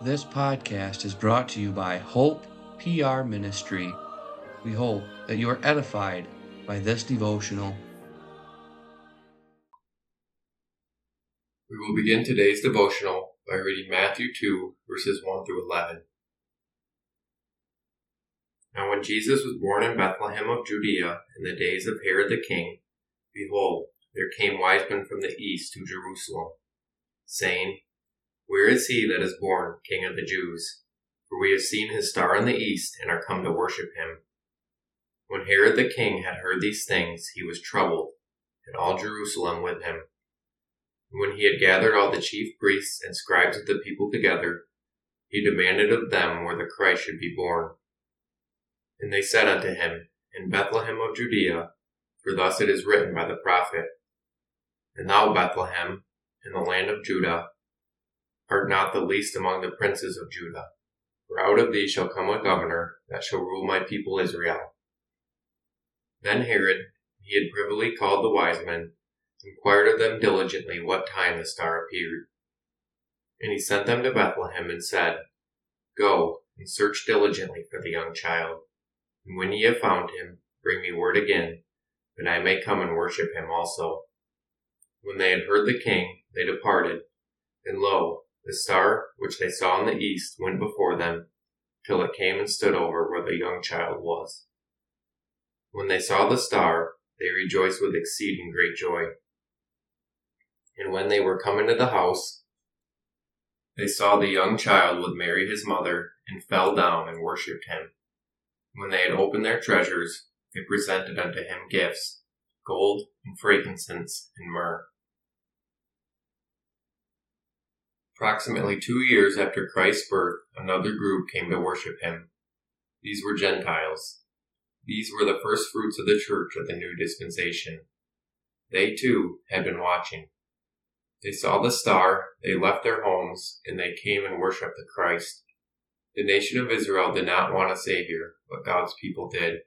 This podcast is brought to you by Hope PR Ministry. We hope that you are edified by this devotional. We will begin today's devotional by reading Matthew 2, verses 1 through 11. Now, when Jesus was born in Bethlehem of Judea in the days of Herod the king, behold, there came wise men from the east to Jerusalem, saying, Where is he that is born King of the Jews? For we have seen his star in the east and are come to worship him. When Herod the king had heard these things, he was troubled, and all Jerusalem with him. And when he had gathered all the chief priests and scribes of the people together, he demanded of them where the Christ should be born. And they said unto him, In Bethlehem of Judea, for thus it is written by the prophet, And thou, Bethlehem, in the land of Judah, art not the least among the princes of Judah. For out of thee shall come a governor that shall rule my people Israel. Then Herod, he had privily called the wise men, inquired of them diligently what time the star appeared. And he sent them to Bethlehem and said, Go and search diligently for the young child. And when ye have found him, bring me word again, that I may come and worship him also. When they had heard the king, they departed, and lo, the star which they saw in the east went before them, till it came and stood over where the young child was. When they saw the star, they rejoiced with exceeding great joy. And when they were come into the house, they saw the young child with Mary his mother, and fell down and worshipped him. When they had opened their treasures, they presented unto him gifts, gold, and frankincense, and myrrh. Approximately two years after Christ's birth, another group came to worship him. These were Gentiles. These were the first fruits of the church of the new dispensation. They too had been watching. They saw the star, they left their homes, and they came and worshiped the Christ. The nation of Israel did not want a Savior, but God's people did.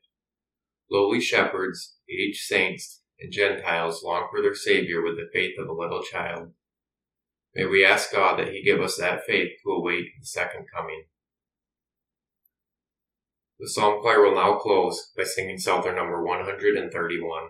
Lowly shepherds, aged saints, and Gentiles longed for their Savior with the faith of a little child. May we ask God that He give us that faith to await the second coming. The psalm choir will now close by singing Psalter number 131.